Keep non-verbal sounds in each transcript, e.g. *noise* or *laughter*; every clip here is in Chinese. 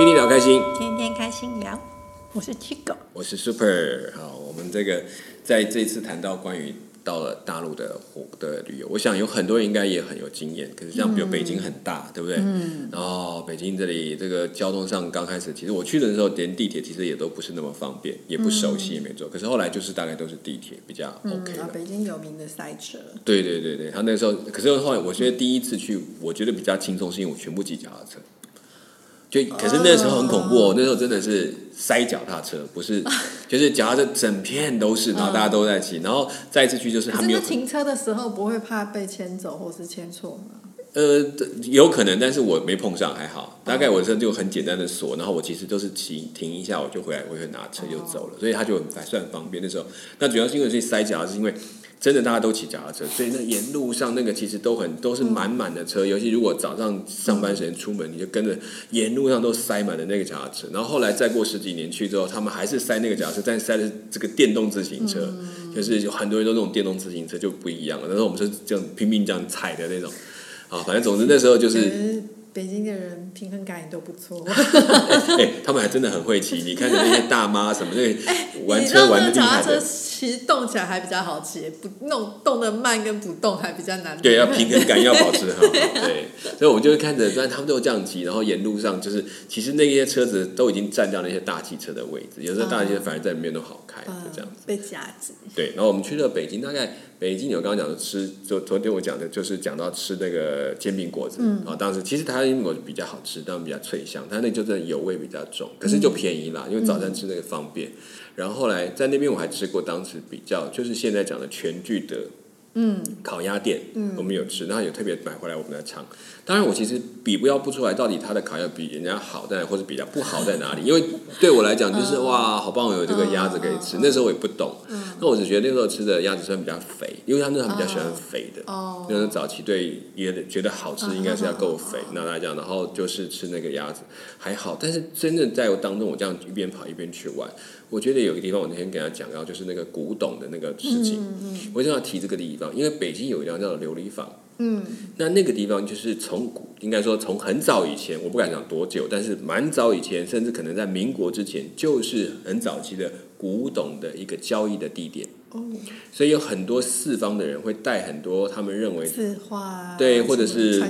天天聊开心，天天开心聊，我是七狗。我是 Super。好，我们这个在这次谈到关于到了大陆的火的旅游，我想有很多人应该也很有经验。可是像比如北京很大，对不对？嗯。然后北京这里这个交通上刚开始，其实我去的时候连地铁其实也都不是那么方便，也不熟悉，也没坐。可是后来就是大概都是地铁比较 OK 了。北京有名的塞车。对对对对，他那时候，可是后来我觉得第一次去，我觉得比较轻松，是因为我全部骑脚踏车。就可是那时候很恐怖哦，那时候真的是塞脚踏车，不是，*laughs* 就是脚踏车整片都是，然后大家都在骑，然后再一次去就是他没有停车的时候不会怕被牵走或是牵错吗？呃，有可能，但是我没碰上，还好。大概我这就很简单的锁，然后我其实都是骑停一下，我就回来，我会拿车就走了，所以他就还算方便。那时候，那主要是因为这塞脚，是因为。真的，大家都骑脚踏车，所以那沿路上那个其实都很都是满满的车。尤其如果早上上班时间出门，你就跟着沿路上都塞满了那个脚踏车。然后后来再过十几年去之后，他们还是塞那个脚踏车，但塞的是这个电动自行车，就是有很多人都那种电动自行车就不一样了。那时候我们是这样拼命这样踩的那种，啊，反正总之那时候就是。北京的人平衡感也都不错，*laughs* 哎，他们还真的很会骑。你看那些大妈什么那 *laughs* 玩车玩的厉害的，其实动起来还比较好骑，不弄动的慢跟不动还比较难。对，要平衡感要保持很好。*laughs* 对，所以我就看着，虽然他们都这样骑，然后沿路上就是，其实那些车子都已经占掉那些大汽车的位置，有时候大汽车反而在里面都好开，就这样子被夹击。对，然后我们去了北京，大概。北京，有刚刚讲的吃，就昨天我讲的，就是讲到吃那个煎饼果子啊。当时其实它煎饼果子比较好吃，当然比较脆香，它那就是油味比较重，可是就便宜啦，因为早餐吃那个方便。然后后来在那边我还吃过，当时比较就是现在讲的全聚德。嗯，烤鸭店，嗯，我们有吃，然后有特别买回来我们来尝。当然，我其实比不要不出来，到底它的烤鸭比人家好在，或者比较不好在哪里？因为对我来讲，就是哇，好棒，有这个鸭子可以吃。那时候我也不懂，那我只觉得那时候吃的鸭子算比较肥，因为他们那时候比较喜欢肥的。哦，那时候早期对也觉得好吃，应该是要够肥。那来讲，然后就是吃那个鸭子还好，但是真正在我当中，我这样一边跑一边去玩。我觉得有一个地方，我那天跟他讲到，就是那个古董的那个事情。嗯嗯我就要提这个地方，因为北京有一家叫琉璃坊。嗯，那那个地方就是从古，应该说从很早以前，我不敢讲多久，但是蛮早以前，甚至可能在民国之前，就是很早期的古董的一个交易的地点。哦，所以有很多四方的人会带很多他们认为字画，对，或者是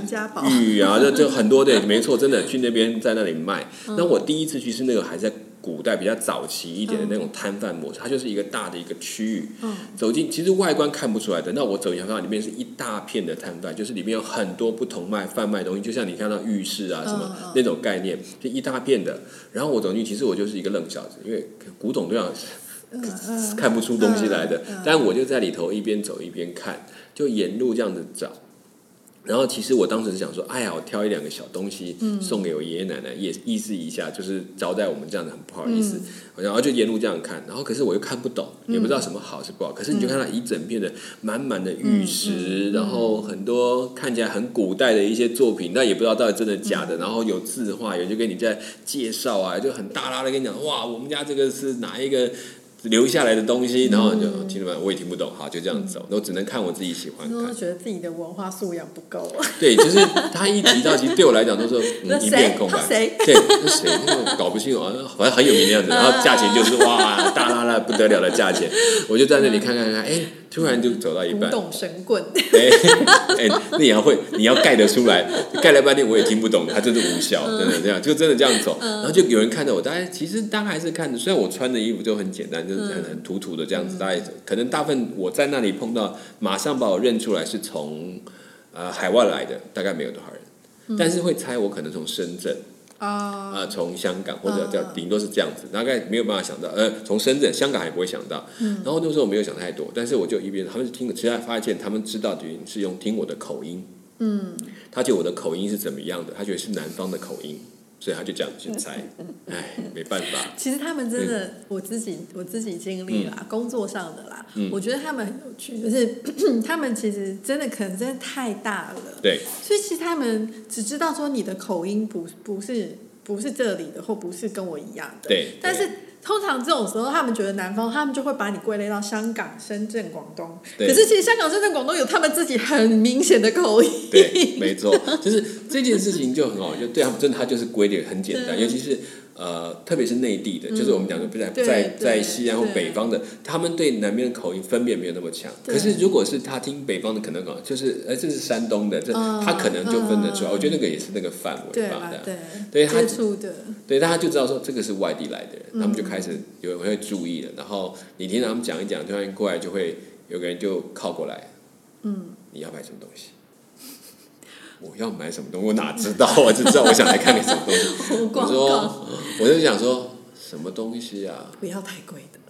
玉啊，就就很多对，*laughs* 没错，真的去那边在那里卖。那我第一次去是那个还在。古代比较早期一点的那种摊贩模式，它就是一个大的一个区域。嗯走进其实外观看不出来的，那我走进去里面是一大片的摊贩，就是里面有很多不同卖贩卖东西，就像你看到浴室啊什么那种概念，就一大片的。然后我走进去，其实我就是一个愣小子，因为古董都要看不出东西来的。但我就在里头一边走一边看，就沿路这样子找。然后其实我当时是想说，哎呀，我挑一两个小东西送给我爷爷奶奶，也意思一下，就是招待我们这样子，很不好意思。然后就沿路这样看，然后可是我又看不懂，也不知道什么好是不好。可是你就看到一整片的满满的玉石，然后很多看起来很古代的一些作品，但也不知道到底真的假的。然后有字画，有就跟你在介绍啊，就很大拉的跟你讲，哇，我们家这个是哪一个？留下来的东西，然后就听懂吗？我也听不懂，好，就这样走，我只能看我自己喜欢。都觉得自己的文化素养不够。对，就是他一提到，其实对我来讲都是 *laughs* 一片空白。谁？对，那谁？搞不清楚啊，好像很有名的样子。然后价钱就是 *laughs* 哇，大啦啦不得了的价钱。我就在那里看看看，哎。突然就走到一半，古董神棍。哎 *laughs* 哎，那你要会，你要盖得出来，盖了半天我也听不懂，它真的无效，真的这样，就真的这样走。然后就有人看着我，大家其实大家还是看着，虽然我穿的衣服就很简单，就是很很土土的这样子，大家可能大部分我在那里碰到，马上把我认出来是从呃海外来的，大概没有多少人，但是会猜我可能从深圳。啊，从香港或者叫顶多是这样子，大概没有办法想到。呃，从深圳、香港还不会想到。然后那时候我没有想太多，但是我就一边他们是听，其实发现他们知道的是用听我的口音。嗯，他觉得我的口音是怎么样的？他觉得是南方的口音。所以他就这样去猜，哎，没办法。其实他们真的，我自己我自己经历啦，工作上的啦，我觉得他们很有趣，就是 *coughs* 他们其实真的可能真的太大了。对。所以其实他们只知道说你的口音不不是不是这里的，或不是跟我一样的。对。但是通常这种时候，他们觉得南方，他们就会把你归类到香港、深圳、广东。对可是其实香港、深圳、广东有他们自己很明显的口音。对，没错，就是这件事情就很好，就对他们真的他就是归类很简单，尤其是呃，特别是内地的，就是我们讲的在对在在西安或北方的，他们对南边的口音分辨没有那么强。可是如果是他听北方的，可能哦就是呃这是山东的，这嗯他可能就分得出来。嗯我觉得那个也是那个范围吧吧？，对，对他对，大家就知道说这个是外地来的人，他们就嗯开始有人会注意了。然后你听他们讲一讲，突然过来就会有个人就靠过来，嗯，你要买什么东西？我要买什么东西？我哪知道？我就知道我想来看个什么东西。*laughs* 我说，我就想说什么东西啊？不要太贵的。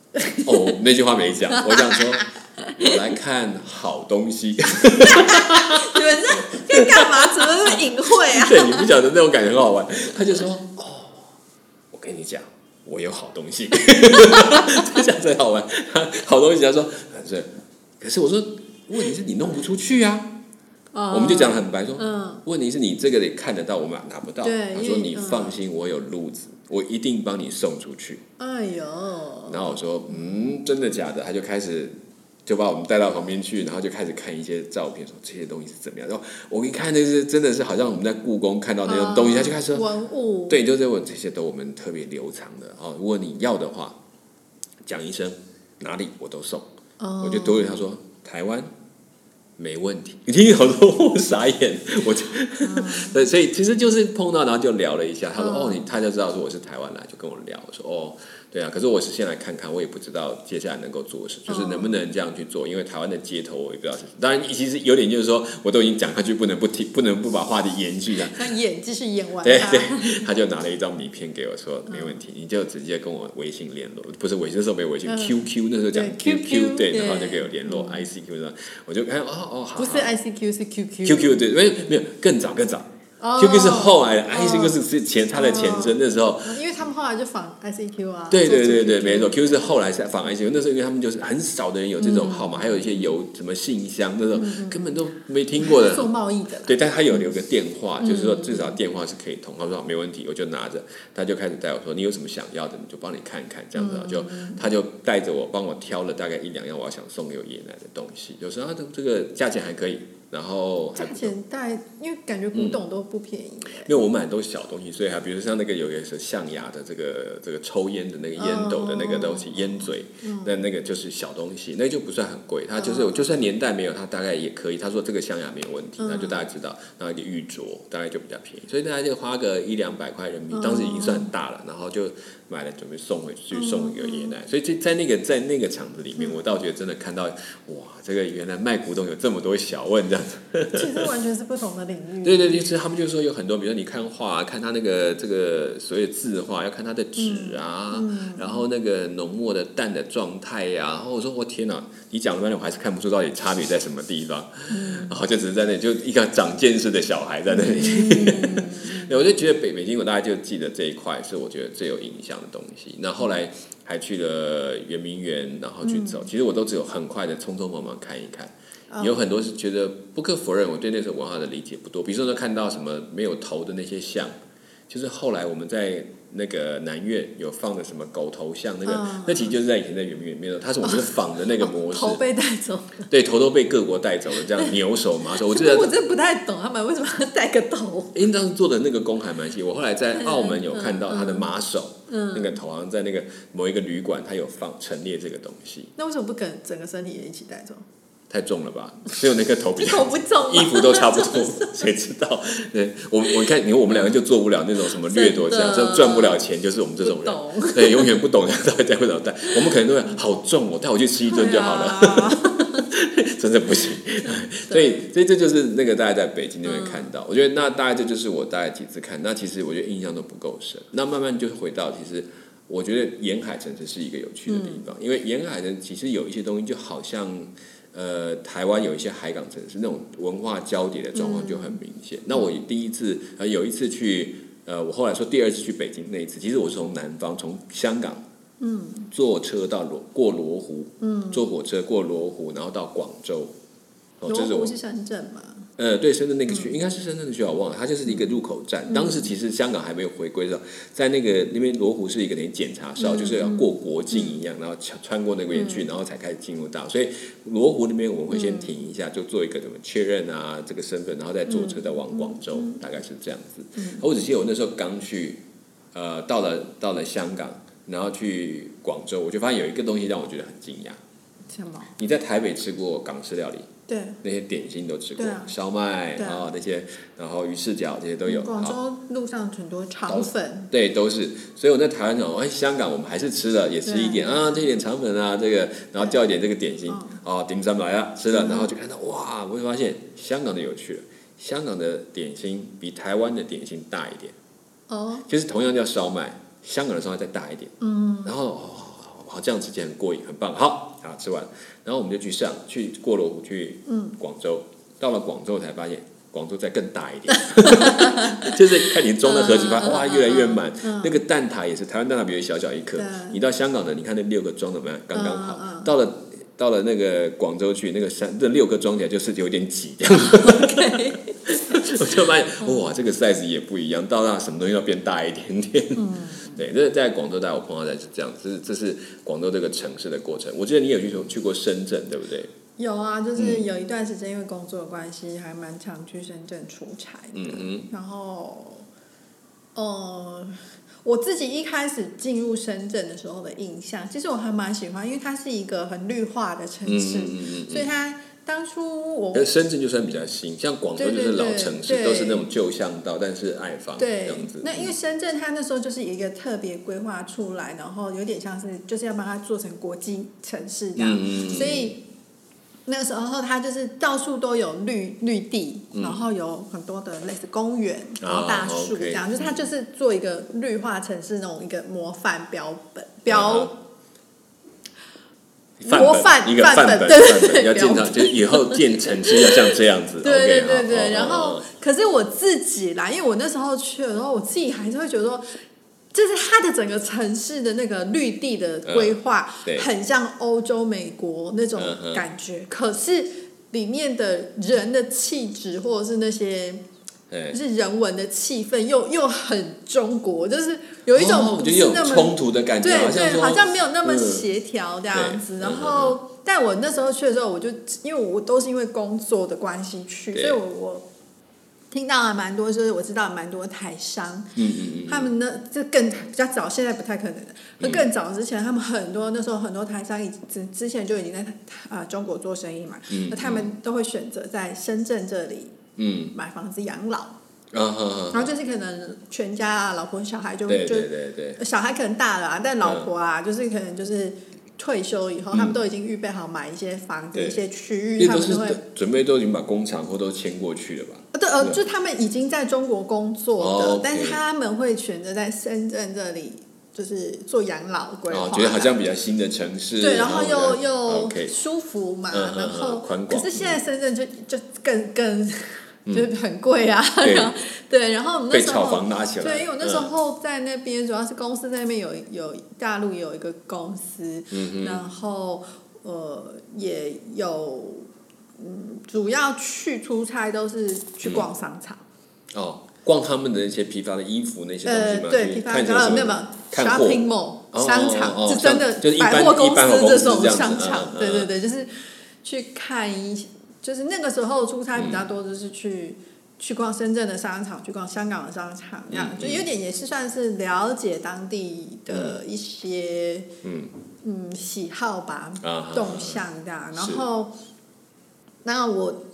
哦，那句话没讲，我想说，我来看好东西。你们在在干嘛？怎么那么隐晦啊？对，你不晓得那种感觉很好玩。他就说：“哦，我跟你讲，我有好东西。”就这样最好玩。好东西，他说：“反正，可是我说，问题是你弄不出去啊。”哦我们就讲得很白说，嗯，问题是你这个得看得到，我们拿不到。对他说：“你放心，我有路子，我一定帮你送出去。哎呦，”然后我说：“嗯，真的假的？”他就开始就把我们带到旁边去，然后就开始看一些照片，说这些东西是怎么样。然后我一看，那是真的是好像我们在故宫看到那种东西，他就开始说：“文物，对，就是我这些都我们特别留藏的哦。如果你要的话，讲一声哪里我都送。哦，我就多问他说台湾没问题。你听好多我傻眼，*laughs* 我就、*laughs* 对，所以其实就是碰到，然后就聊了一下。他说、嗯哦，你他就知道说我是台湾来，就跟我聊。我说哦。对啊，可是我是先来看看，我也不知道接下来能够做什么，就是能不能这样去做。因为台湾的街头我也不知道是，当然其实有点就是说，我都已经讲下去，不能不提，不能不把话题延续啊。那演继续演完它对对，*laughs* 他就拿了一张名片给我说，没问题，你就直接跟我微信联络，不是微信那时候没微信嗯，QQ 那时候讲 QQ，QQ 对，对。然后就给我联络 ICQ 上，我就看哦哦好，不是 ICQ 是 QQ QQ 对，没有没有更早更早。哦，QQ 是后来的哦，ICQ 是是前它的前身，那时候。因为他们后来就仿 ICQ 啊，对对对对，没错，Q 是后来才仿 ICQ，那时候因为他们就是很少的人有这种号码，嗯还有一些邮什么信箱那种根本都没听过的，做贸易的，对，但他有留个电话，就是嗯说至少电话是可以通。他说没问题，我就拿着，他就开始带我说你有什么想要的，你就帮你看看这样子啊，就嗯他就带着我帮我挑了大概一两样我要想送给我爷爷奶奶的东西，有时候他的这个价钱还可以，然后还价。钱大概因为感觉古董都不便宜耶，因为我买的都是小东西，所以还比如像那个有一个是象牙的这个这个抽烟的那个烟斗的那个东西，烟嘴，那那个就是小东西，那就不算很贵。它就是就算年代没有，它大概也可以。他说这个象牙没有问题，那就大家知道，然后一个玉镯大概就比较便宜，所以大家就花个一两百块人民币，当时已经算很大了，然后就买了准备送回去送给爷爷奶奶。所以这在那个在那个场子里面，我倒觉得真的看到哇，这个原来卖古董有这么多小问这样子。其实完全是不同的领域。对对对，其实他们就说有很多，比如说你看画、看他那个这个所谓的字画，要看他的纸啊，然后那个浓墨的淡的状态呀、然后我说我天哪，你讲了半天我还是看不出到底差别在什么地方，然后就只是在那里就一个长见识的小孩在那里。*laughs* 对，我就觉得北北京，我大概就记得这一块是我觉得最有影响的东西。那后来还去了圆明园，然后去走，其实我都只有很快的匆匆忙忙看一看。有很多是觉得不可否认，我对那时候文化的理解不多。比如说，说看到什么没有头的那些像，就是后来我们在那个南苑有放的什么狗头像，那个、嗯。那其实就是在以前在圆明园里面，它是我们仿的那个模式，*laughs* 头被带走了，*laughs* 对，头都被各国带走了，这样 *laughs* 牛手马手，我记得我真的不太懂他们为什么要带个头。因为当时做的那个工还蛮细，我后来在澳门有看到他的马首，嗯。那个头好像在那个某一个旅馆，他有放陈列这个东西，那为什么不跟整个身体也一起带走？太重了吧？只有那个头比较 *laughs* 头不重，衣服都差不多，*laughs* 谁知道？对我，我看你看我们两个就做不了那种什么掠夺这样，真的这赚不了钱，就是我们这种人，懂。*laughs* 对，永远不懂到底带不了带。我们可能都会好重哦，带我去吃一顿就好了，了。真的不行。所以，所以这就是那个大家在北京那边看到，我觉得那大概这就是我大概几次看，那其实我觉得印象都不够深。那慢慢就回到，其实我觉得沿海城市是一个有趣的地方，因为沿海的其实有一些东西就好像。呃，台湾有一些海港城市，那种文化交叠的状况就很明显。那我第一次呃有一次去，呃，我后来说第二次去北京那一次，其实我是从南方从香港，嗯，坐车到罗过罗湖，嗯，坐火车过罗湖，然后到广州，哦，这是我罗湖是深圳嘛？呃，对，深圳那个区、应该是深圳的区，我忘了，它就是一个入口站。当时其实香港还没有回归的时候，在那个那边罗湖是一个等于检查哨，就是要过国境一样，然后穿穿过那个园区，然后才开始进入到。所以罗湖那边我们会先停一下，就做一个什么确认啊，这个身份，然后再坐车再往广州，大概是这样子。我只记得我那时候刚去，呃，到了到了香港，然后去广州，我就发现有一个东西让我觉得很惊讶。什么？你在台北吃过港式料理？对，那些点心都吃过烧麦对啊。啊那些，然后鱼翅饺这些都有。广州路上很多肠粉，对，都是。所以我在台湾讲，哎，香港我们还是吃了，也吃一点啊，这一点肠粉啊，这个，然后叫一点这个点心，哦，顶上来了，吃了，然后就看到哇，我会发现香港的有趣了，香港的点心比台湾的点心大一点，哦，就是同样叫烧麦，香港的烧麦再大一点，嗯，然后哦，好这样吃起来很过瘾，很棒，好，好吃完，然后我们就去上，去过罗湖去广州，到了广州才发现。广州再更大一点，*laughs* 就是看你装的盒子，发现哇越来越满。那个蛋挞也是，台湾蛋挞比如小小一颗，你到香港的，你看那六个装的怎么样？刚刚好到了到了那个广州去，那个三这六个装起来就是有点挤，*laughs* 这样。我就发现哇，这个 size 也不一样，到那什么东西要变大一点点。对，这在广州，大家我碰到在是这样，这是这是广州这个城市的过程。我记得你有去去过深圳，对不对？有啊，就是有一段时间因为工作的关系，还蛮常去深圳出差的。嗯嗯然后，呃，我自己一开始进入深圳的时候的印象，其实我还蛮喜欢，因为它是一个很绿化的城市，嗯嗯嗯所以它当初我但深圳就算比较新，像广州就是老城市，都是那种旧巷道，但是矮房这对样子。，那因为深圳它那时候就是一个特别规划出来，然后有点像是就是要把它做成国际城市这样，所以那个时候它就是到处都有绿绿地，然后有很多的类似公园，然后大树这样，就是它就是做一个绿化城市那种一个模范标本啊标。范模范一个范本对对要建标成，就是以后建城市要像这样子。对对对对，然后可是我自己啦，因为我那时候去的时候，我自己还是会觉得说，就是它的整个城市的那个绿地的规划很像欧洲、美国那种感觉。可是里面的人的气质，或者是那些哎就是人文的气氛，又又很中国，就是有一哦种不是有那么冲突的感觉，对对，好像没有那么嗯协调这样子。对然后，但我那时候去的时候，我就因为我都是因为工作的关系去，所以我我听到了蛮多，就是我知道蛮多台商，嗯嗯嗯，他们呢就更比较早，现在不太可能的。那更早之前，他们很多那时候很多台商已之之前就已经在啊、中国做生意嘛，嗯那他们都会选择在深圳这里嗯。买房子养老，然后就是可能全家啊，老婆小孩就就对对对。对，小孩可能大了啊，但老婆啊，就是可能就是退休以后，他们都已经预备好买一些房子、一些区域，他们都会。准备都已经把工厂或都迁过去了吧？呃对，呃，就他们已经在中国工作的，但是他们会选择在深圳这里，就是做养老规划。哦，觉得好像比较新的城市，对，然后又又舒服嘛，然后可是现在深圳就就更更就是很贵啊，对。然 *laughs* 后对，然后我们那被炒时候房拉起来，对，因为我那时嗯候在那边，主要是公司在那边有有大陆也有一个公司，嗯然后呃也有嗯，主要去出差都是去逛商场，哦，逛他们的一些批发的衣服那些东呃西，吗？对，去批发看什么？呃没有没有看货。shopping mall 哦商场是真的就是百货公司这样子商场。对对对，就是去看一，就是那个时候出差比较多，就是去。去逛深圳的商场，去逛香港的商场，这样、嗯就有点也是算是了解当地的一些嗯。嗯喜好吧，啊动向这样。然后，那我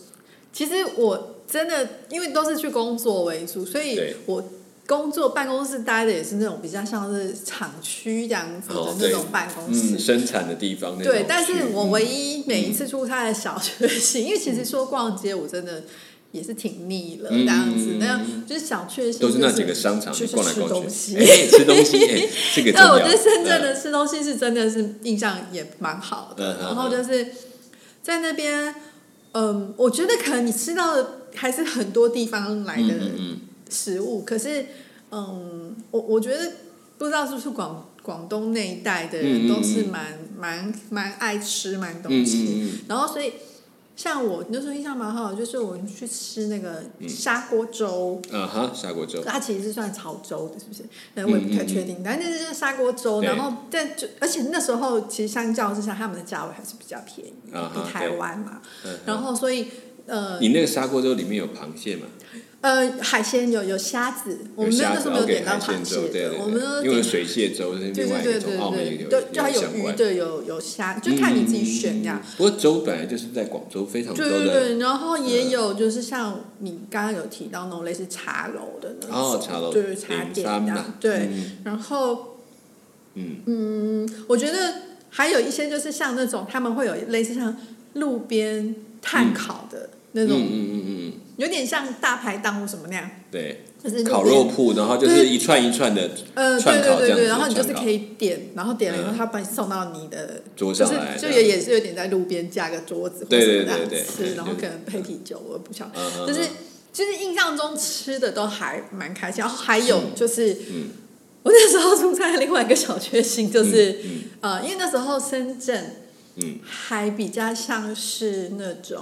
其实我真的因为都是去工作为主，所以我工作办公室待的也是那种比较像是厂区这样子的那种办公室。嗯，生产的地方对，但是我嗯唯一每一次出差的小确幸，因为其实说逛街，我真的也是挺腻了，这样子。嗯那就是小确幸，都是那几个商场就是逛来吃逛去，东西。哎，吃东西，哎，这个。*laughs* 那我觉得深圳嗯的吃东西是真的是印象也蛮好的，然后就是在那边，嗯，我觉得可能你吃到的还是很多地方来的食物，可是，嗯，我我觉得不知道是不是广广东那一带的人嗯嗯嗯都是蛮蛮蛮爱吃蛮东嗯西，嗯嗯然后所以像我那时候印象蛮好的，就是我们去吃那个砂锅粥，啊哈，砂锅粥，它其实是算潮州的，是不是？那我也不太确定，但那是就是砂锅粥，然后但就而且那时候其实相较之下，他们的价位还是比较便宜，比台湾嘛。嗯。然后所以呃你那个砂锅粥里面有螃蟹吗？呃海鲜有有虾子，我们那个时候没有点到螃蟹的，对对我们都，因为点水蟹粥是对另外一个，对对对从澳门也有对对，就还有。鱼的，有有虾，就看你自己选这样。不过粥本来就是在广州非常多的对对对，然后也有就是像你刚刚有提到那种类似茶楼的那种，哦茶楼对茶饼店这样山嘛，对。嗯然后嗯嗯，我觉得还有一些就是像那种他们会有类似像路边炭烤的那嗯种，嗯嗯嗯，有点像大排档或什么那样，对，就是烤肉铺，然后就是一串一串的呃，对对对对，然后你就是可以点，然后点了以后，嗯。他把你送到你的桌就是上来，就也也是有点在路边架个桌子或对对对对对吃，然后可能配啤酒，我也不晓得，就是嗯。就是印象中吃的都还蛮开心，然后还有就是嗯。我那时候出差的另外一个小确幸就是嗯呃，因为那时候深圳嗯。还比较像是那种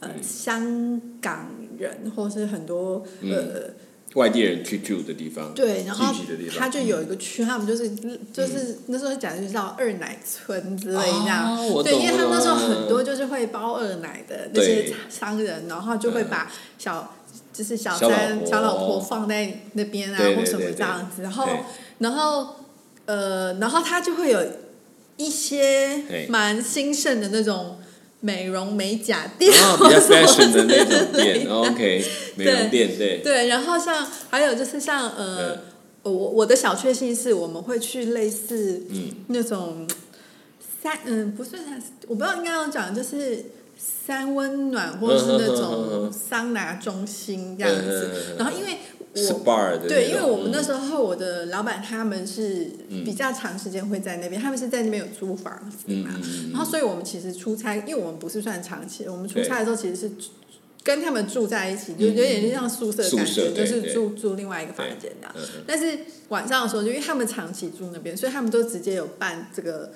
呃香港人或是很多嗯。呃。外地人去住的地方，对，然后聚集的地方，它就有一个区，他们就是就是那时候讲就叫二奶村之类这样。对，因为他们那时候很多就是会包二奶的那些商人，然后就会把小就是小三、小老婆放在那边啊，或什么这样子，然后然后呃，然后他就会有一些蛮兴盛的那种美容美甲店，然后比较 *laughs* fashion 的那种店，OK，美容店，对，对，然后像还有就是像呃，嗯。我我的小确幸是我们会去类似嗯。那种三嗯不是三，我不知道应该要讲就是三温暖或者是那种嗯桑拿中心这样子。然后因为对，因为我们那嗯时候我的老板他们是比较长时间会在那边，他们是在那边有租房子嘛，然后所以我们其实出差，因为我们不是算长期，我们出差的时候其实是跟他们住在一起，就有点像宿舍的感觉，就是住住另外一个房间这样。嗯嗯。但是晚上的时候，就因为他们长期住那边，所以他们都直接有办这个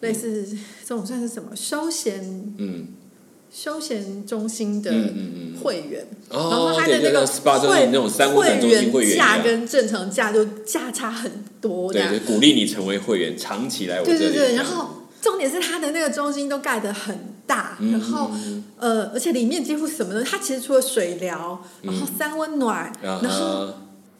类似这种算是什么休闲嗯休闲中心的嗯嗯嗯，会员，然哦后，它的那个会会员价，跟正常价就价差很多这对，样。就。鼓励你成为会员，长期来我这里，对对对，然后重点是它的那个中心都盖得很大，嗯然后嗯呃，而且里面几乎什么都，它其实除了水疗，然后三温暖，啊然后，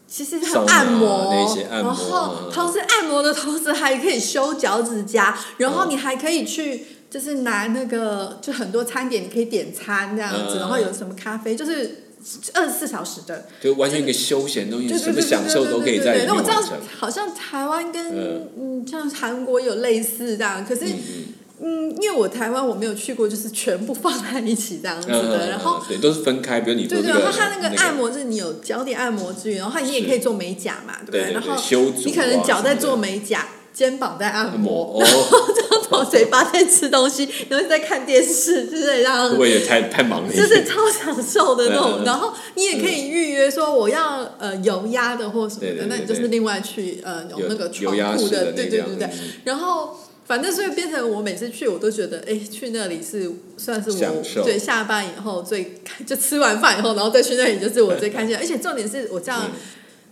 其实还有按摩，然后嗯同时按摩的同时还可以修脚趾甲，然后你还可以去。就是拿那个，就很多餐点，你可以点餐这样子，嗯。然后有什么咖啡，就是二十四小时的，就完全一个休闲东西，什么享受都可以在里面那我知道好像台湾跟嗯。嗯，像韩国有类似这样，可是嗯嗯。嗯，因为我台湾我没有去过，就是全部放在一起这样子的，嗯然后。对都是分开，比如你做对对，后它那个按摩是你有脚底按摩之余，然后你也可以做美甲嘛，对然后修你可能脚在做美甲，肩膀在按按摩，*laughs* 然后嘴巴在吃东西，然后在看电视就是这样会不会也太太忙了？就是超享受的那嗯种。嗯然后你也可以预约说我要呃油压的或什么的，那你就是另外去呃有那个有床铺对的对对对对。嗯然后反正所以变成我每次去，我都觉得哎，去那里是算是我对下班以后最就吃完饭以后，然后再去那里就是我最开心的。而且重点是我这样。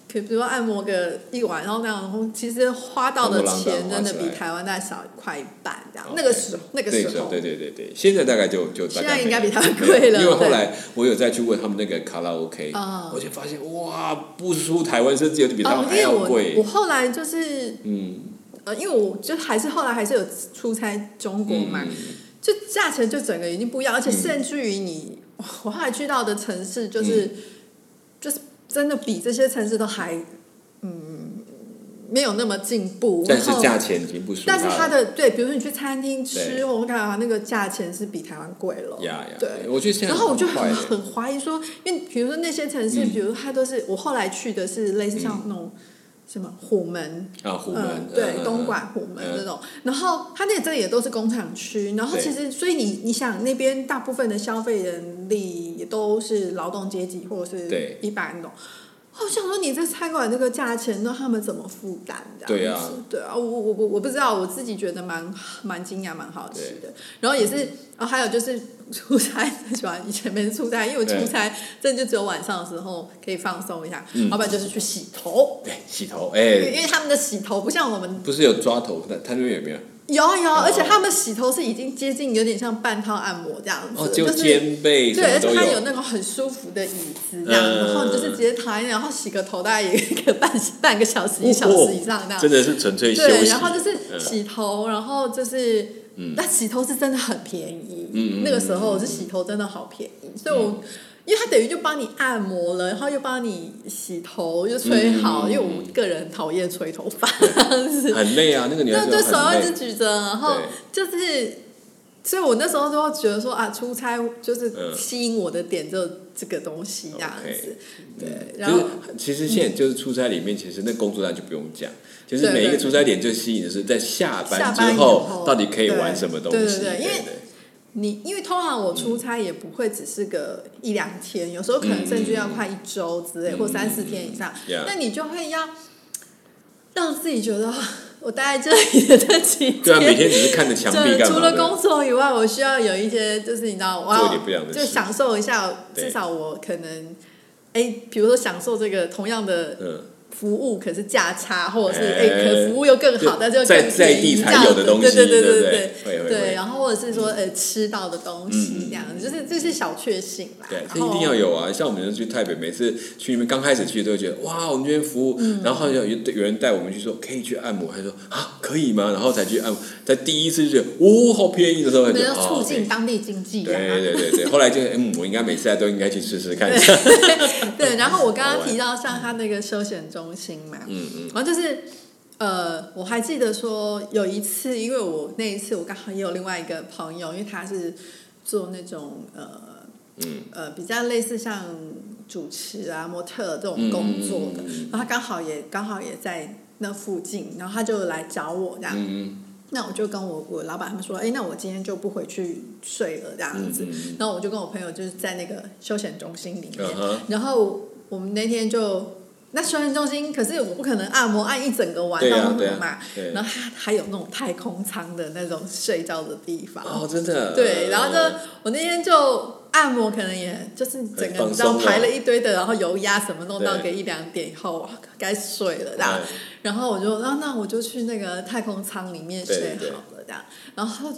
嗯可比如说按摩个一晚，然后那样，其实花到的钱真的比台湾再少快一半这样。那个时候，那个对时候，对对对对，现在大概就就大现在应该比他贵了因为后来我有再去问他们那个卡拉 OK，哦我就发现哇，不输台湾，甚至有比他哦们，还要贵。后来就是嗯，呃，因为我就还是后来还是有出差中国嘛，嗯就价钱就整个已经不一样，而且嗯甚至于你，我后来去到的城市就是、就是真的比这些城市都还嗯没有那么进步，但是价钱已经不输但是了。它的对，比如说你去餐厅吃，对。我看到那个价钱是比台湾贵了。呀呀，对。然后我就很很怀疑说，因为比如说那些城市，嗯。比如它都是我后来去的是类似像那种什么虎门，啊，虎门嗯，对，嗯东莞、虎门嗯。那种，然后它那这里也都是工厂区，然后其实所以你你想那边大部分的消费人力也都是劳动阶级或者是一般那种。我想说，你这餐馆这个价钱，那他们怎么负担的？对啊，对啊，我我我我不知道，我自己觉得蛮蛮惊讶，蛮好吃的。然后也是，然后还有就是出差很喜欢，以前没出差，因为我出差真的就只有晚上的时候可以放松一下，老板就是去洗头，对，洗头，哎，因为他们的洗头不像我们，不是有抓头，他他那边有没有？有有，而且他们洗头是已经接近有点像半套按摩这样子，就肩背对，而且他有那种很舒服的椅子这样，然后就是直接躺然后洗个头，大概也可以半半个小时一小时以上这样，真的是纯粹休息。对，然后就是洗头，然后就是，那洗头是真的很便宜，嗯那个时候是洗头真的好便宜，所以我。因为他等于就帮你按摩了，然后又帮你洗头，又吹好。因为我个人讨厌吹头发，很累啊，那个你要就手要一直举着，然后就是，所以我那时候就会觉得说啊，出差就是吸引我的点就这个东西这样子。对，然后其实现在就是出差里面，其实那工作量就不用讲，就是每一个出差点就吸引的是在下班之后到底可以玩什么东西，因为。你因为通常我出差也不会只是个一两天，有时候可能甚至要快一周之类，或三四天以上。那你就会要让自己觉得我待在这里的这几天，对啊，每天只是看着墙壁除了工作以外，我需要有一些，就是你知道，我要就享受一下，至少我可能，哎，比如说享受这个同样的。服务可是价差，或者是哎，可服务又更好，那就在在地才有的东西，对对对对对对，对，然后或者是说呃吃到的东西这样，就是这是小确幸啦。对，这一定要有啊！像我们去台北，每次去那边刚开始去都会觉得哇，我们这边服务，然后好像有有人带我们去说可以去按摩，他说啊可以吗？然后才去按摩，在第一次就觉得哦好便宜的时候，就促进当地经济。对对对对，*laughs* 后来就嗯，我应该每次来都应该去试试看。对，然后我刚刚提到像他那个休闲中。中心嘛，嗯嗯，然后就是，呃，我还记得说有一次，因为我那一次我刚好也有另外一个朋友，因为他是做那种呃，嗯。呃，比较类似像主持啊、模特这种工作的，然后他刚好也刚好也在那附近，然后他就来找我这样，嗯那我就跟我我老板他们说，哎，那我今天就不回去睡了。这样子，然后我就跟我朋友就是在那个休闲中心里面，然后我们那天就。那休闲中心，可是我不可能按摩按一整个晚上嘛。然后还还有那种太空舱的那种睡觉的地方。哦，真的。对，然后就我那天就按摩，可能也就是整个你知道排了一堆的，然后油压什么弄到个一两点以后，该睡了这样。然后我就，那那我就去那个太空舱里面睡好了这样。然后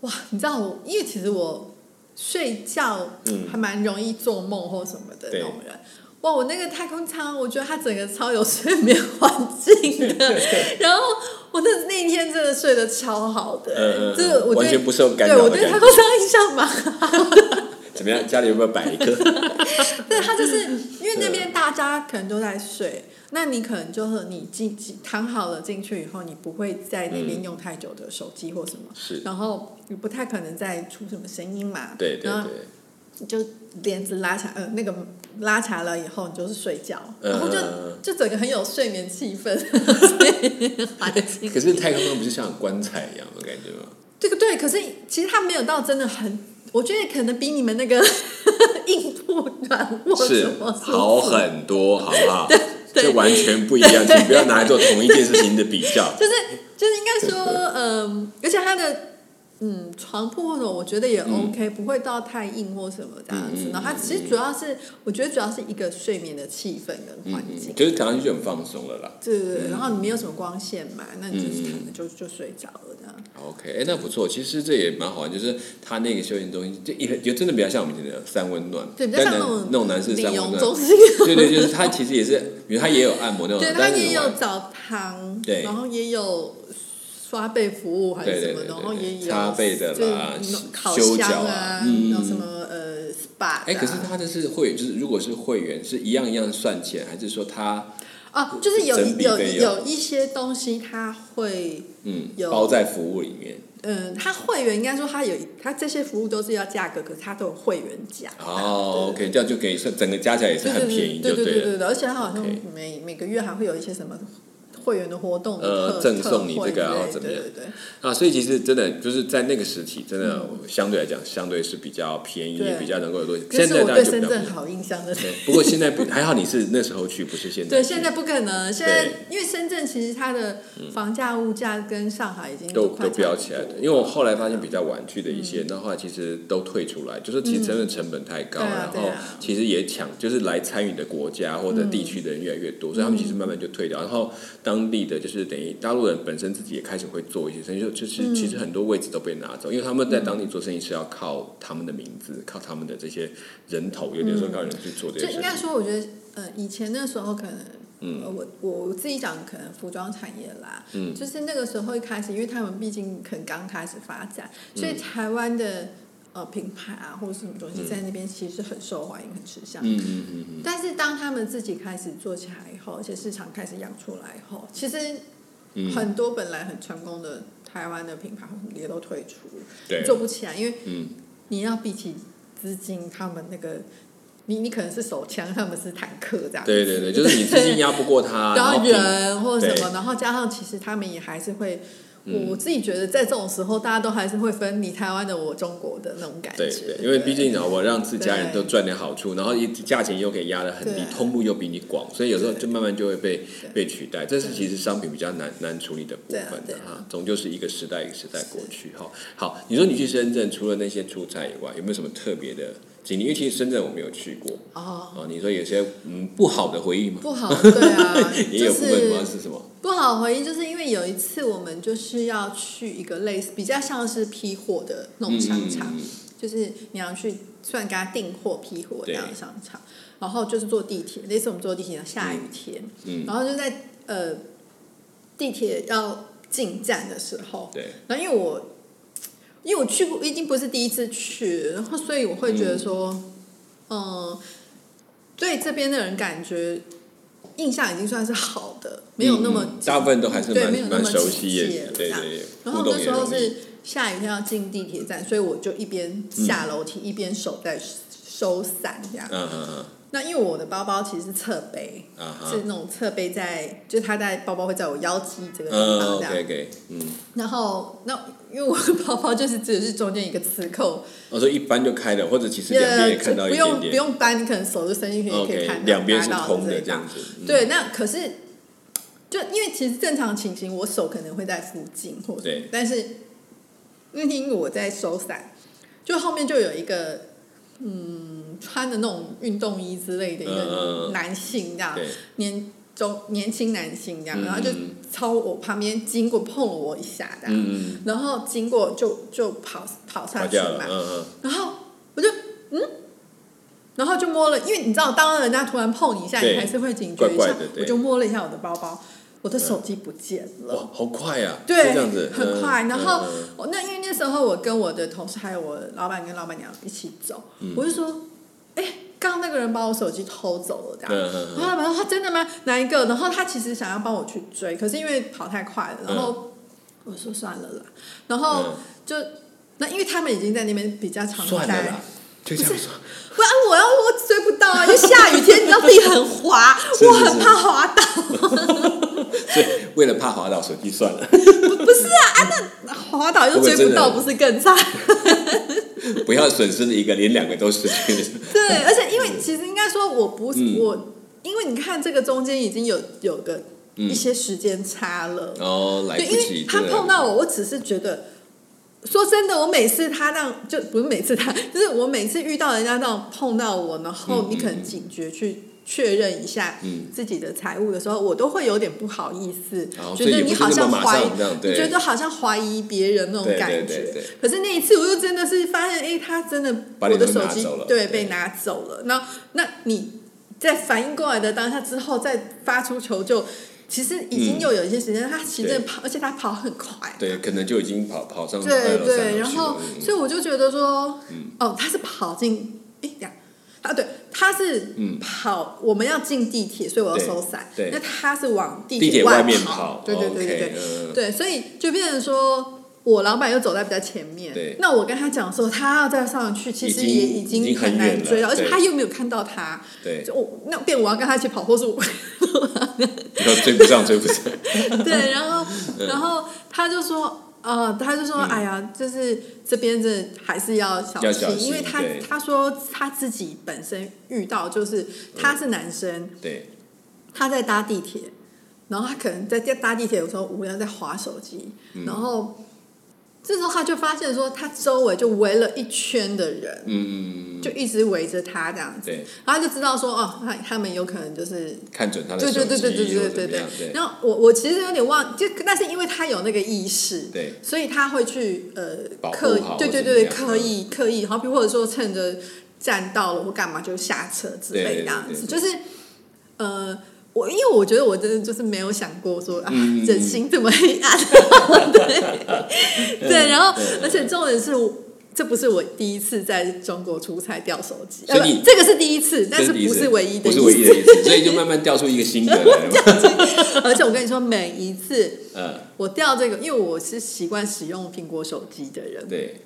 哇，你知道我，因为其实我睡觉还蛮容易做梦或什么的那种人。哇！我那个太空舱，我觉得它整个超有睡眠环境的，*laughs* 然后我那那一天真的睡得超好的，这我完全不受干扰。对我对太空舱印象蛮好。*laughs* 怎么样？家里有没有摆一个？*laughs* 对，它就是因为那边大家可能都在睡。那你可能就是你进躺好了进去以后，你不会在那边用太久的手机或什么，是，然后你不太可能再出什么声音嘛，对对对，就帘子拉起来，呃，那个拉起来了以后，你就是睡觉，然后就就整个很有睡眠气氛，*laughs* 可是太空中不是像棺材一样的感觉吗？这个对，可是其实它没有到真的很，我觉得可能比你们那个 *laughs* 硬卧软卧是好很多，好不好？*laughs* 这完全不一样，请不要拿来做同一件事情的比较。就是就是应该说，嗯，而且它的嗯床铺或者我觉得也 OK，不会到太硬或什么这样子。然后它其实主要是，我觉得主要是一个睡眠的气氛跟环境，就是躺上去就很放松了啦。对对对，然后你没有什么光线嘛，那你就是躺着就就睡着了这样。OK，哎，那不错，其实这也蛮好玩，就是它那个休闲中心，就一就真的比较像我们讲的三温暖，对，比较像那种那种男士三温暖，对对，就是它其实也是，比如它也有按摩那种，对，它也有澡堂，对，然后也有刷背服务还是什么，然后也有擦背的啦，烤箱啊，嗯，什么呃 SPA，哎，可是它的是会，就是如果是会员是一样一样算钱，还是说它？哦，就是有有有一些东西，它会嗯包在服务里面。嗯，它会员应该说它有，它这些服务都是要价格，可是它都有会员价。哦，OK，这样就可以算整个加起来也是很便宜，对对对对对，而且它好像每每个月还会有一些什么会员的活动的呃赠送你这个然后怎么样？对对。对啊，所以其实真的就是在那个时期，真的相对来讲，相对是比较便宜，也比较能够有现在是我对深圳好印象的。对，不过现在不还好，你是那时候去，不是现在。对，现在不可能。现在因为深圳其实它的房价、物价跟上海已经都都飙起来的，因为我后来发现比较晚去的一些，那后来其实都退出来，就是其实真的成本太高，然后其实也抢，就是来参与的国家或者地区的人越来越多，所以他们其实慢慢就退掉，然后当地的就是等于大陆人本身自己也开始会做一些生意，就就是其实很多位置都被拿走，因为他们在当地做生意是要靠他们的名字，靠他们的这些人头，有点说靠人去做这些。就应该说，我觉得呃，以前那时候可能。嗯，我我自己讲可能服装产业啦，嗯就是那个时候一开始，因为他们毕竟可能刚开始发展，嗯所以台湾的呃品牌啊或者什么东西在那边其实很受欢迎、很吃香。嗯嗯嗯嗯，但是当他们自己开始做起来以后，而且市场开始养出来以后，其实嗯很多本来很成功的台湾的品牌也都退出，对，做不起来，因为嗯你要比起资金，他们那个你你可能是手枪，他们是坦克这样子。对对对，就是你资金压不过他，*laughs* 然后人或者什么，然后加上其实他们也还是会，嗯。我自己觉得在这种时候，大家都还是会分你台湾的我中国的那种感觉。对对，因为毕竟呢，我让自家人都赚点好处，然后一价钱又可以压得很低，通路又比你广，所以有时候就慢慢就会被被取代。这是其实商品比较难难处理的部分的哈，终究是一个时代一个时代过去哈。好，你说你去深圳，除了那些出差以外，有没有什么特别的经历？因为其实深圳我没有去过。哦，哦，你说有些嗯不好的回忆吗？不好，对啊，*laughs* 也有部分不知道是是什么，不好回忆，就是因为有一次我们就是要去一个类似比较像是批货的那种商场，嗯嗯嗯就是你要去算给他订货批货这样的商场，然后就是坐地铁，那次我们坐地铁下雨天，嗯然后就在呃地铁要进站的时候，对，然后因为我因为我去过，已经不是第一次去，然后所以我会觉得说，嗯、对这边的人感觉印象已经算是好的，没有那么嗯嗯大部分都还是蛮对没有那么蛮熟悉亲切也，对对对，然后那。时候是下雨天要进地铁站，所以我就一边下楼梯、一边手在收伞这样。嗯嗯嗯那因为我的包包其实是侧背，是那种侧背在，就它在包包会在我腰肌这个地嗯方这样。，OK OK，嗯，然后那因为我的包包就是只是中间一个磁扣，我说一般就开了，或者其实两边也看到一不用不点点。用搬，你可能手就伸进去也可以看到，两边是空的这样子。嗯对，那可是就因为其实正常情形，我手可能会在附近或者对，但是那天因为我在收伞，就后面就有一个嗯穿的那种运动衣之类的一个嗯男性这样，对，年中年轻男性这样，嗯然后就嗯。朝我旁边经过碰了我一下这样，嗯嗯，然后经过就就跑跑上去嘛，然后我就嗯，然后就摸了，因为你知道，当人家突然碰你一下，你还是会警觉一下我就摸了一下我的包包，我的手机不见了。哇，好快呀！对这样子，很快嗯然后那因为那时候我跟我的同事还有我老板跟老板娘一起走，嗯。我就说，哎，刚刚那个人把我手机偷走了，这样。然后老板说：“他真的吗？哪一个？”然后他其实想要帮我去追，可是因为跑太快了，然后我说算了啦。然后嗯就那因为他们已经在那边比较常待算了啦，，就这样说。不然我要我追不到啊，因为下雨天你知道自己很滑，*laughs* 是我很怕滑倒。*laughs* 所以为了怕滑倒，手机算了，不是啊，啊那滑倒又追不到，不是更差？不要损失一个，连两个都失去了。对，而且因为其实应该说，我不是、嗯我，因为你看这个中间已经有有个嗯一些时间差了。哦，来对，不及，因为他碰到我，我只是觉得，说真的，我每次他让就不是每次他，*laughs* 就是我每次遇到人家那种碰到我，然后嗯你可能警觉去确认一下嗯自己的财务的时候，我都会有点不好意思，哦觉得你好像怀疑马上这样，对觉得好像怀疑别人那种感觉。对对对可是那一次，我就真的是发现，哎，他真的我的手机对对被拿走了。那那你在反应过来的当下之后，再发出求救。其实已经嗯又有一些时间，他其实跑，而且他跑很快。对，可能就已经跑跑上二对对，然后嗯所以我就觉得说，哦，他是跑进，哎呀，啊对，他是嗯。跑，我们要进地铁，所以我要收伞。对。那他是往地地铁外外面跑。跑，对对对对对。所以就变成说，我老板又走在比较前面，对。那我跟他讲说，他要再上去，其实也已已经经很难追了，而且他又没有看到他，对，就我那变我要跟他一起跑，或是我 *laughs* 然后追不上，追不上，*laughs* 对，然后嗯。然后他就说。呃，他就说：“哎呀，就是这边这还是要小要小心因为他对。他说他自己本身遇到就是他是男生，对，他在搭地铁，然后他可能在搭地铁有时候无聊在划手机，嗯。然后这时候他就发现说，他周围就围了一圈的人，嗯，就一直围着他这样子，对，然后他就知道说，哦，他他们有可能就是。看准他的对对对对对对对对。然后我我其实有点忘，就那是因为他有那个意识，对。所以他会去呃刻意好对对对刻意刻意，好比或者说趁着站到了或干嘛就下车之类这样子，对。就是呃。我因为我觉得我真的就是没有想过说啊，人心这么黑暗，*laughs* 对对，然后而且重点是我，这不是我第一次在中国出差掉手机，所以你呃不这个是第一次，但是不是唯一的一不是唯一的次，一次，所以就慢慢掉出一个新的来了。*laughs* 而且我跟你说，每一次嗯，我掉这个，因为我是习惯使用苹果手机的人，对，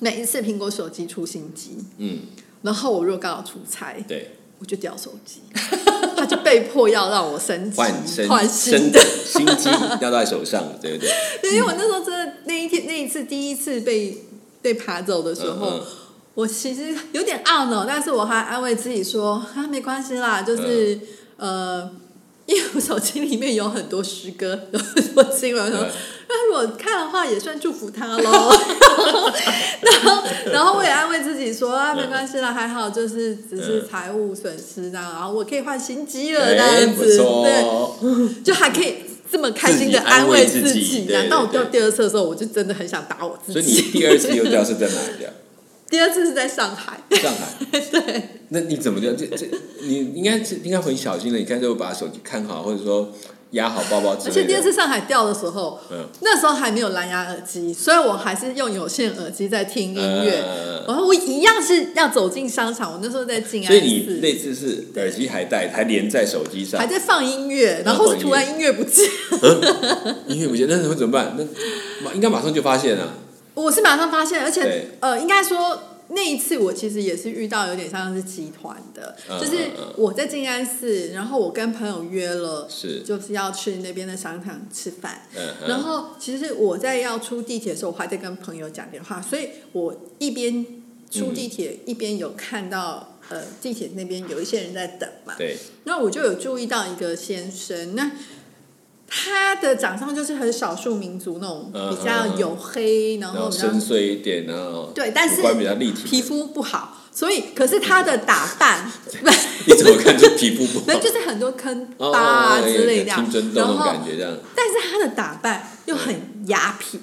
每一次苹果手机出新机，嗯，然后我如果刚好出差，对，我就掉手机，他 *laughs* 就被迫要让我升级换身换身新的。心机要在手上，对不对？对，因为我那时候真的那一天那一次第一次被被爬走的时候，嗯嗯我其实有点懊恼，但是我还安慰自己说啊，没关系啦，就是、嗯呃。因为我手机里面有很多诗歌，有很多新闻，说嗯那如果看的话，也算祝福他喽。*laughs* 然后，然后我也安慰自己说啊，没关系啦，还好，就是只是财务损失这样，然后我可以换新机了这哎，样子，对，哦，*laughs* 就还可以这么开心的安慰慰自己己。对然后当我掉第二次的时候，我就真的很想打我自己所以己。你第二次又掉是在哪里掉？第二次是在上海，上海。*laughs* 对，那你怎么就？这这你应该是应该很小心的，你看就把手机看好，或者说压好包包之类的。而且第二次上海掉的时候，嗯那时候还没有蓝牙耳机，所以我还是用有线耳机在听音乐。呃然后我一样是要走进商场，我那时候在静安所以你，那次是耳机还戴，还连在手机上还，在放音乐，然后是突然音乐不见，音乐不见，那会怎么办？那马应该马上就发现了。我是马上发现，而且呃，应该说那一次我其实也是遇到有点像是集团的，嗯就是我在静安寺，然后我跟朋友约了，是。就是要去那边的商场吃饭。然后其实我在要出地铁的时候，我还在跟朋友讲电话，所以我一边出地铁、一边有看到呃地铁那边有一些人在等嘛，对，那我就有注意到一个先生，那他的长相就是很少数民族那种嗯比较黝黑，然然后后比较深邃一点，然后对，但是比较立体。皮肤不好，所以可是他的打扮，*laughs* 不你怎么看出皮肤不好？那就是很多坑哦疤啊哦之类的，青春痘那种然后感觉这样。但是他的打扮又很雅痞，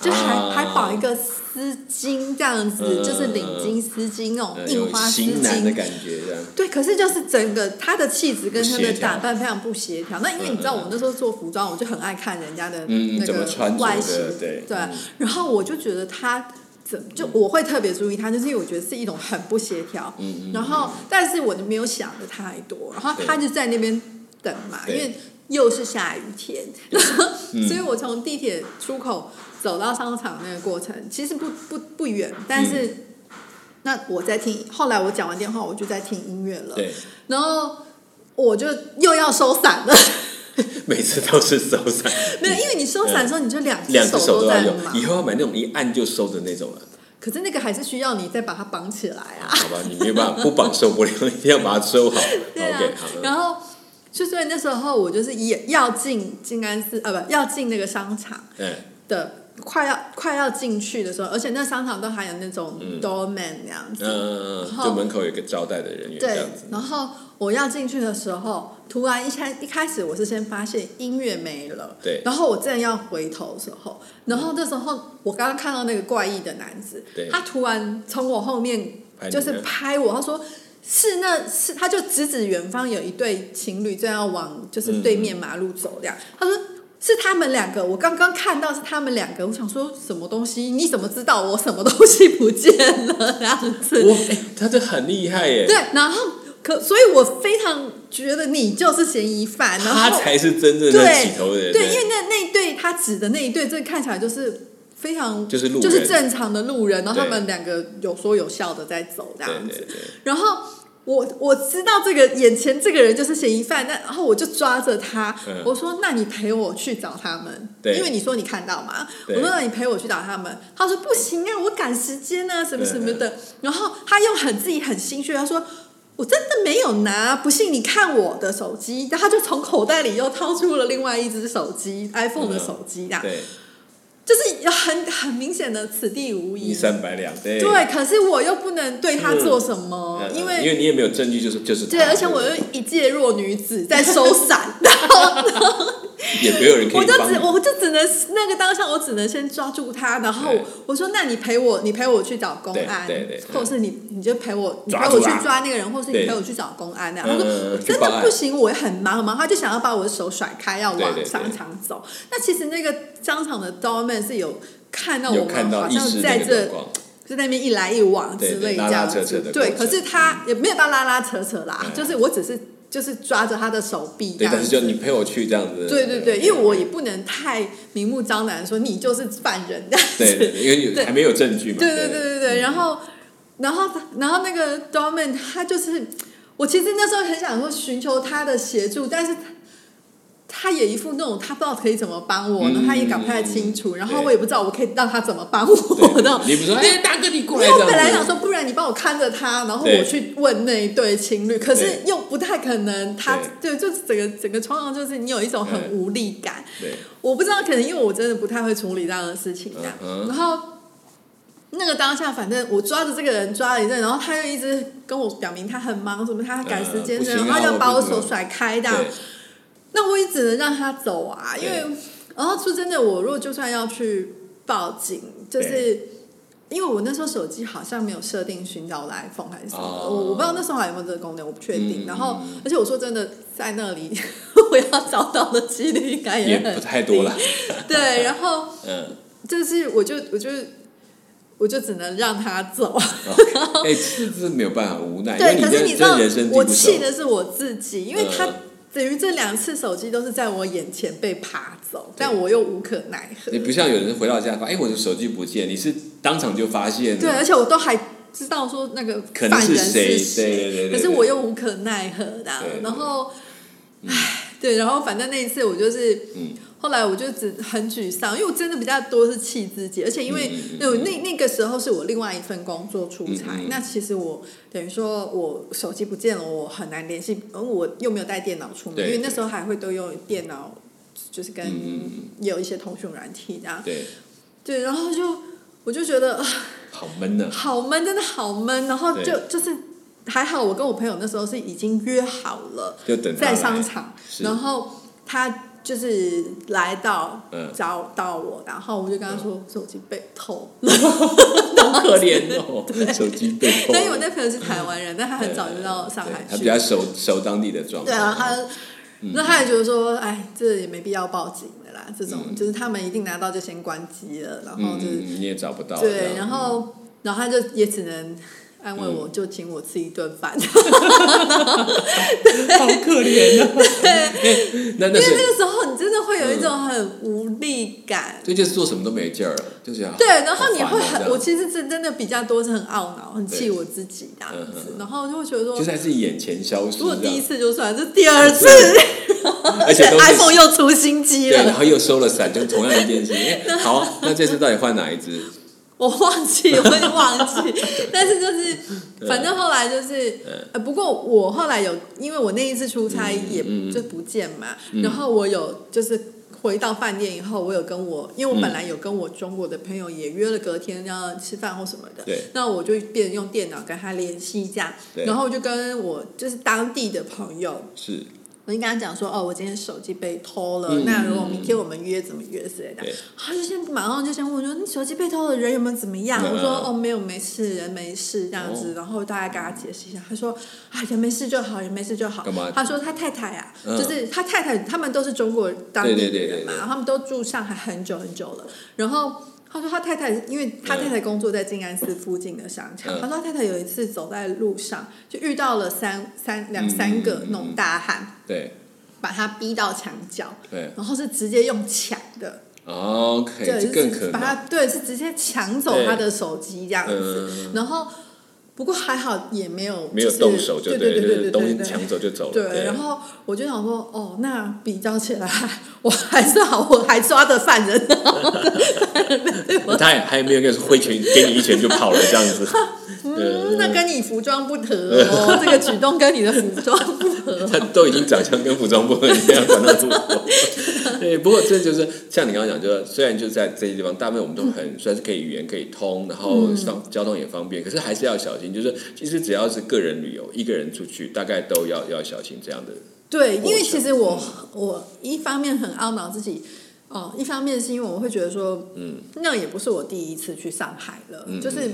就还、啊还绑一个丝巾这样子，嗯就是领巾丝巾那种印花丝巾。感觉这样。对，可是就是整个他的气质跟他的打扮非常不协调。那因为你知道，我那时候做服装，我就很爱看人家的那个外形，对。然后我就觉得他怎就我会特别注意他，就是因为我觉得是一种很不协调。然后，但是我没有想的太多，然后对他就在那边等嘛，因对为又是下雨天，然后嗯所以我从地铁出口走到商场那个过程其实不不不远，但是、嗯那我在听，后来我讲完电话，我就在听音乐了，对，然后我就又要收伞了，*laughs* 每次都是收伞，*laughs* 没有，因为你收伞的时候你就两两只手都有，以，后要买那种一按就收的那种了。可是那个还是需要你再把它绑起来啊。好吧，你没有办法不绑受不了，一定要把它收好。*laughs* 对啊 OK，好了。然后就所以那时候我就是也要进静安寺，呃，不要进那个商场嗯，的。快要快要进去的时候，而且那商场都还有那种 doorman 那样子，嗯，然后就门口有一个招待的人员这对样子。。然后我要进去的时候，突然一开一开始我是先发现音乐没了，对然后我正要回头的时候，然后这时候我刚刚看到那个怪异的男子，他突然从我后面就是拍我，他说。是那是，他就指指远方有一对情侣正要往就是对面马路走这样。他说是他们两个，我刚刚看到是他们两个。我想说什么东西？你怎么知道我什么东西不见了？这样子。我，哎他这很厉害耶！对，然后可，所以我非常觉得你就是嫌疑犯，然后他才是真正的对起头人。对，因为那那一对他指的那一对，这看起来就是非常就是就是正常的路人，然后他对们两个有说有笑的在走这对样子。然后我我知道这个眼前这个人就是嫌疑犯，那然后我就抓着他，嗯我说：“那你陪我去找他们，对因为你说你看到嘛。”我对说：“那你陪我去找他们。”他说：“不行啊，我赶时间啊，什么什么嗯的。”然后他又很自己很心虚，他说。我真的没有拿，不信你看我的手机，然后他就从口袋里又掏出了另外一只手机，iPhone 的手机，这样、对，就是有很很明显的此地无一银。三百两，对。对，可是我又不能对他做什么，嗯。因为因为你也没有证据，就是就是他。对，而且我又一介弱女子在收伞，然后 *laughs* 也没有人可我就只我就只能那个当下，我只能先抓住他，然后我说：“那你陪我，你陪我去找公安，对对对或者是你你就陪我，你陪我去抓那个人，或是你陪我去找公安那样。”嗯他说：“嗯嗯去真的不行，我也很忙很忙。”他就想要把我的手甩开，要往商场走。那其实那个商场的 doorman 是有看到我们好像在这就在那边一来一往之类这样子。对，可是他也没有到拉拉扯扯啦，嗯。就是我只是就是抓着他的手臂这对，样子。但是就你陪我去这样子，对对对，因为我也不能太明目张胆说你就是犯人这样子。对对，对 *laughs* 因为还没有证据嘛，对对对对。对，然后然后然后那个 Dorman 他就是，我其实那时候很想说寻求他的协助，但是他他也一副那种他不知道可以怎么帮我，嗯然后他也搞不太清楚，然后我也不知道我可以让他怎么帮我对的。*laughs* 你不说哎，大哥你过来因为我本来想说，不然你帮我看着他，然后我去问那一对情侣，可是又不太可能他。对，就是整个整个状况，就是你有一种很无力感。对我不知道，可能因为我真的不太会处理这样的事情然后那个当下，反正我抓着这个人抓了一阵，然后他又一直跟我表明他很忙，什么他赶时间，然后他就把我手甩开这样。对那我也只能让他走啊，因为然后说真的，我如果就算要去报警，就是。因为我那时候手机好像没有设定寻找来 iPhone 还是什么我我不知道那时候还有没有这个功能，我不确定。嗯。然后嗯，而且我说真的，在那里 *laughs* 我要找到的几率应该很也不太多了，对，然后 *laughs* 嗯，就是我就我就我就只能让他走。哎，这这没有办法，无奈，对，可是你知道我气的是我自己，因为他嗯等于这两次手机都是在我眼前被爬走，但我又无可奈何。你不像有人回到家发，哎，我的手机不见，你是当场就发现了，对，而且我都还知道说那个可能犯人是谁谁，对对对对可是我又无可奈何的然后，唉，对，然后反正那一次我就是，嗯后来我就只很沮丧，因为我真的比较多是气自己，而且因为那那那个时候是我另外一份工作出差，嗯嗯那其实我等于说我手机不见了，我很难联系，而我又没有带电脑出门，因为那时候还会都用电脑，就是跟有一些通讯软体这样，对，对，然后就我就觉得。啊好闷呢，好闷，真的好闷。然后就就是还好，我跟我朋友那时候是已经约好了在商场，然后他就是来到嗯找到我，然后我就跟他说手机被偷了。好可怜哦，手机被偷但因为我那朋友是台湾人，但他很早就到上海去对他比。较熟熟当地的状况，对啊，他嗯。那他也觉得说，哎，这也没必要报警的啦。这种。嗯。就是他们一定拿到就先关机了，然后嗯，就是嗯你也找不到，这对，然后然后他就也只能安慰我，就请我吃一顿饭。*laughs* 好可怜啊！那那因为是那个时候你真的会有一种很无力感。这就是做什么都没劲儿了，就是要对，然后你会很，我其实是真的比较多是很懊恼，很气我自己这样嗯子嗯，然后就会觉得说就，在自己眼前消失，如果第一次就算，这第二次，*laughs* 而且 *laughs* iPhone 又出新机了，然了，后又收了伞，就同样一件事。情，好，那这次到底换哪一只？我忘记，*laughs* 我也忘记，*laughs* 但是就是，反正后来就是，呃，不过我后来有，因为我那一次出差也就不见嘛，嗯。然后我有就是回到饭店以后，我有跟我，因为我嗯。本来有跟我中国的朋友也约了隔天要吃饭或什么的，对，那我就变用电脑跟他联系一下，然后就跟我就是当地的朋友，是，我就跟他讲说，哦，我今天手机被偷了，嗯那如果明天我们约怎么约之类的，他就先马上就先问我说，你手机被偷了人有没有怎么样？嗯我说哦，没有，没事，人没事这样子，哦。然后大概跟他解释一下，他说啊，人没事就好，人没事就好。他说他太太啊，嗯。就是他太太，他们都是中国当地的对对对对对，人嘛他们都住上海很久很久了，然后。他说他太太，因为他太太工作在静安寺附近的商场。嗯。他说他太太有一次走在路上，就遇到了三三两嗯三个嗯嗯那种大汉，对。把他逼到墙角，对，然后是直接用抢的，OK，对，这更可。对是直接抢走他的手机这样子，嗯，然后不过还好也没有没有就是动手就对对就是对对对东西抢走就走了。对，然后我就想说，哦，那比较起来，我还是好，我还抓着犯人。*laughs* 他还还没有跟挥拳给你一拳就跑了这样子。*laughs* 嗯，那跟你服装不合哦，*laughs* 这个举动跟你的服装不合。他都已经长相跟服装不合，你还要管他这么多？对，不过这就是像你刚刚讲，就是虽然就在这些地方，大部分我们都很算是可以语言可以通，然后上交通也方便，可是还是要小心。就是其实只要是个人旅游，一个人出去，大概都要要小心这样的。对，因为其实我我一方面很懊恼自己。哦，一方面是因为我会觉得说，嗯，那也不是我第一次去上海了，嗯就是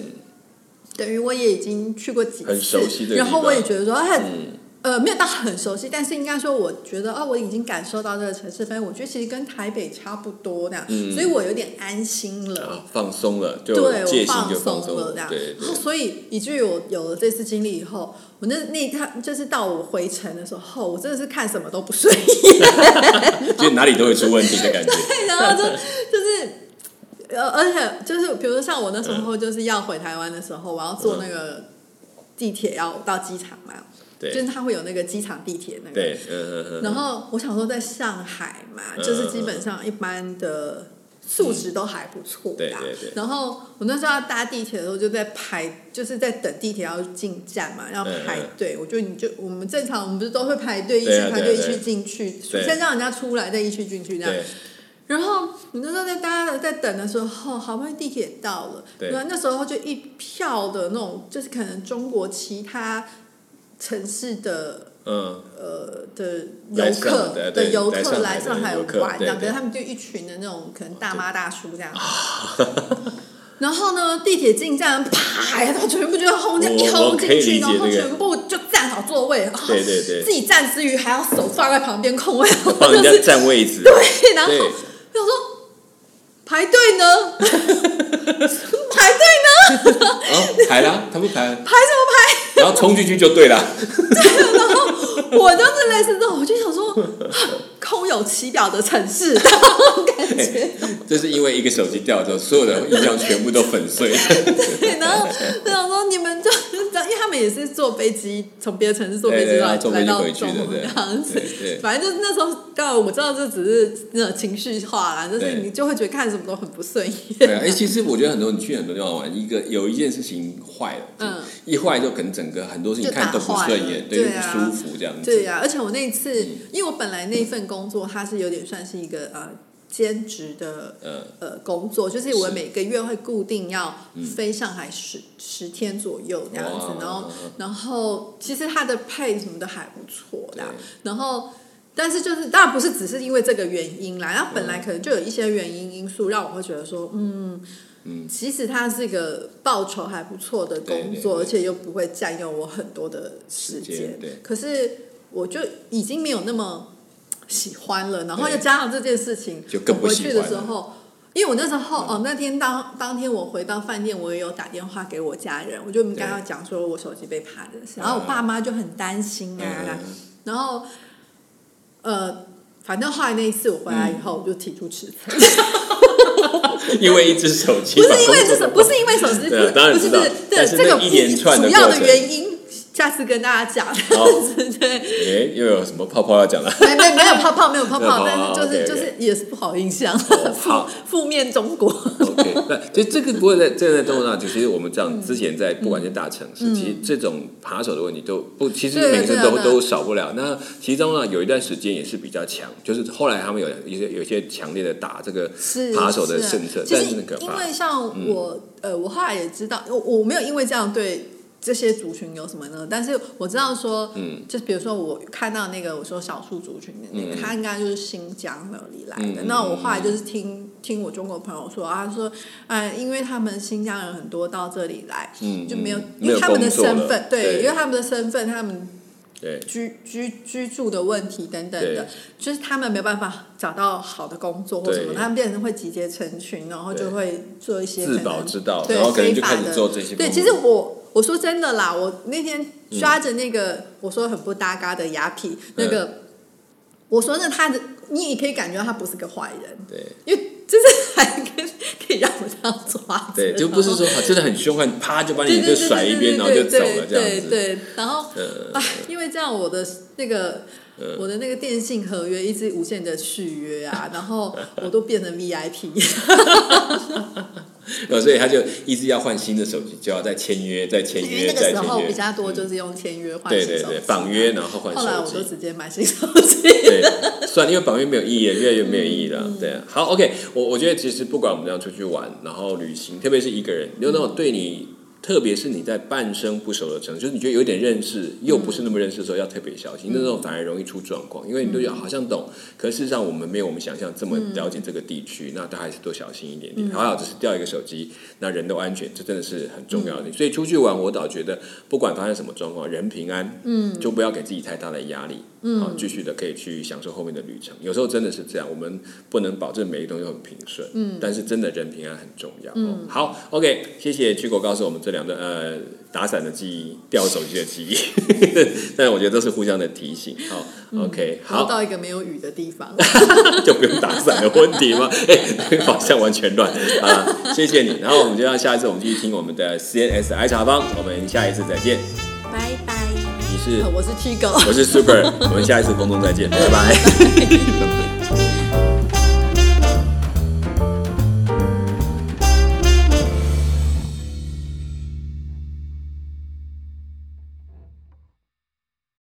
等于我也已经去过几次，很熟悉的然后我也觉得说，哎，嗯，呃，没有到很熟悉，但是应该说，我觉得哦，我已经感受到这个城市氛围，我觉得其实跟台北差不多那样，嗯所以我有点安心了。啊，放松了，就对，我放松了这样，对对然后所以以至于我有了这次经历以后，我那那一趟就是到我回程的时候，我真的是看什么都不顺眼，*laughs* 就哪里都会出问题的感觉。*laughs* 然后就就是。呃，而且就是，比如说像我那时候就是要回台湾的时候，我要坐那个地铁要到机场嘛，就是它会有那个机场地铁那个，对，嗯嗯嗯。然后我想说，在上海嘛，嗯就是基本上一般的素质都还不错的啊、对对对。然后我那时候要搭地铁的时候，就在排，就是在等地铁要进站嘛，要排队。我觉得你就我们正常，我们不是都会排队，一排队，一对。啊起进去，先让人家出来，再一起进去这样。然后你那时候在大家的在等的时候，好不容易地铁到了，对。然后那时候就一票的那种，就是可能中国其他城市的嗯，呃的游客的游客来上海玩，这样，可是他们就一群的那种可能大妈大叔这样。*laughs* 然后呢，地铁进站，啪，然后全部就轰进轰进去，然后全部就站好座位，对对对。自己站之余还要手放在旁边空位，*laughs* 帮人家就是占位置。对，然后对我说排队呢，排队呢，*laughs* 啊，排啦，他不排，排什么排？然后冲进去就对了。对然后我就是类似这种，我就想说，空有其表的城市，*laughs* 感觉。这是因为一个手机掉之后，所有的印象全部都粉碎。*laughs* 对，然后我想说，你们就他们也是坐飞机从别的城市坐飞机来来到中国这样子。反正就是那时候，当然我知道这只是那种情绪化啦，就是你就会觉得看什么都很不顺对啊，眼。哎，其实我觉得很多你去很多地方玩，一个有一件事情坏了，嗯，一坏就可能整个很多事情看都不顺眼，不对不舒服这样子。对呀、而且我那一次，嗯。因为我本来那份工作它是有点算是一个呃兼职的嗯，呃工作，就是我每个月会固定要飞上海十、十天左右这样子，然后然后其实它的配什么都还不错的，然后。但是就是当然不是只是因为这个原因啦，然后本来可能就有一些原因因素让我会觉得说，嗯嗯。其实它是一个报酬还不错的工作，而且又不会占用我很多的时时间间对。可是我就已经没有那么喜欢了，然后又加上这件事情，就更不我回去的时候。因为我那时候哦，那天当当天我回到饭店，我也有打电话给我家人，我就跟他讲说我手机被扒的事，然后我爸妈就很担心啊，嗯然后呃，反正后来那一次我回来以后，我就提出辞呈，*laughs* 因为一只手机不是因为这是不是因为手机，对啊当然知道。不是不是，这这个那一连串的主要的原因，下次跟大家讲，好 *laughs* 对。哎，又有什么泡泡要讲了？没没没有泡泡，没有泡泡，但是就是就是也是不好印象，好 *laughs* 负负面中国。OK，那其实这个不会在这个在中国大其实我们这样之前在不管是大城市，其实这种扒手的问题都不，其实每个都都少不了。那其中呢，有一段时间也是比较强，就是后来他们有一些有一些强烈的打这个扒手的政策，但是因。为像我，呃，我后来也知道，我我没有因为这样对这些族群有什么呢？但是我知道说，嗯，就比如说我看到那个我说少数族群的那个，嗯。他应该就是新疆那里来的。嗯那我后来就是听听我中国朋友说，啊他说，哎，因为他们新疆人很多到这里来，嗯，就没有嗯，因为他们的身份，对，对，因为他们的身份，他们对。居居居住的问题等等的，就是他们没有办法找到好的工作或什么，他们变成会集结成群，然后就对。会做一些自保之道，对然后可能就非法的开始做这些对，其实我我说真的啦，我那天抓着那个、我说很不搭嘎的牙皮，那个、我说那他的你也可以感觉到他不是个坏人，对因为就是还可以可以让我这样抓。对，就不是说真的很凶悍，啪就把你就甩一边，然后就走了这样子。对，然后啊，因为这样我的那个。我的那个电信合约一直无限的续约啊，然后 *laughs* 我都变成 VIP，*laughs* *laughs* 所以他就一直要换新的手机，就要再签约、再签约、再签约。那个时候比较多就是用签约换对对对，绑约然后换手机。后来我就直接买新手机。对，算，因为绑约没有意义，越来越没有意义了。对，好，OK，我我觉得其实不管我们这样出去玩，然后旅行，特别是一个人，有那种对你。特别是你在半生不熟的城市，就是你觉得有点认识又不是那么认识的时候，要特别小心。那时候反而容易出状况，因为你都好像懂，可事实上我们没有我们想象这么了解这个地区，那大家还是多小心一点点。还好，只是掉一个手机，那人都安全，这真的是很重要的。所以出去玩，我倒觉得不管发生什么状况，人平安，嗯，就不要给自己太大的压力。好，继续的可以去享受后面的旅程。有时候真的是这样，我们不能保证每一东西都很平顺。嗯，但是真的人平安很重要。嗯，好，OK，谢谢曲果告诉我们这两段呃打伞的记忆、掉手机的记忆，*laughs* 但我觉得都是互相的提醒。好，OK，好，到一个没有雨的地方，*laughs* 就不用打伞的问题吗？哎，好像完全乱啊！谢谢你，然后我们就让下一次我们继续听我们的 CNS 爱茶坊，我们下一次再见，拜拜。是，我是 T 哥，我是 Super，我们下一次空中再见，拜拜。*laughs*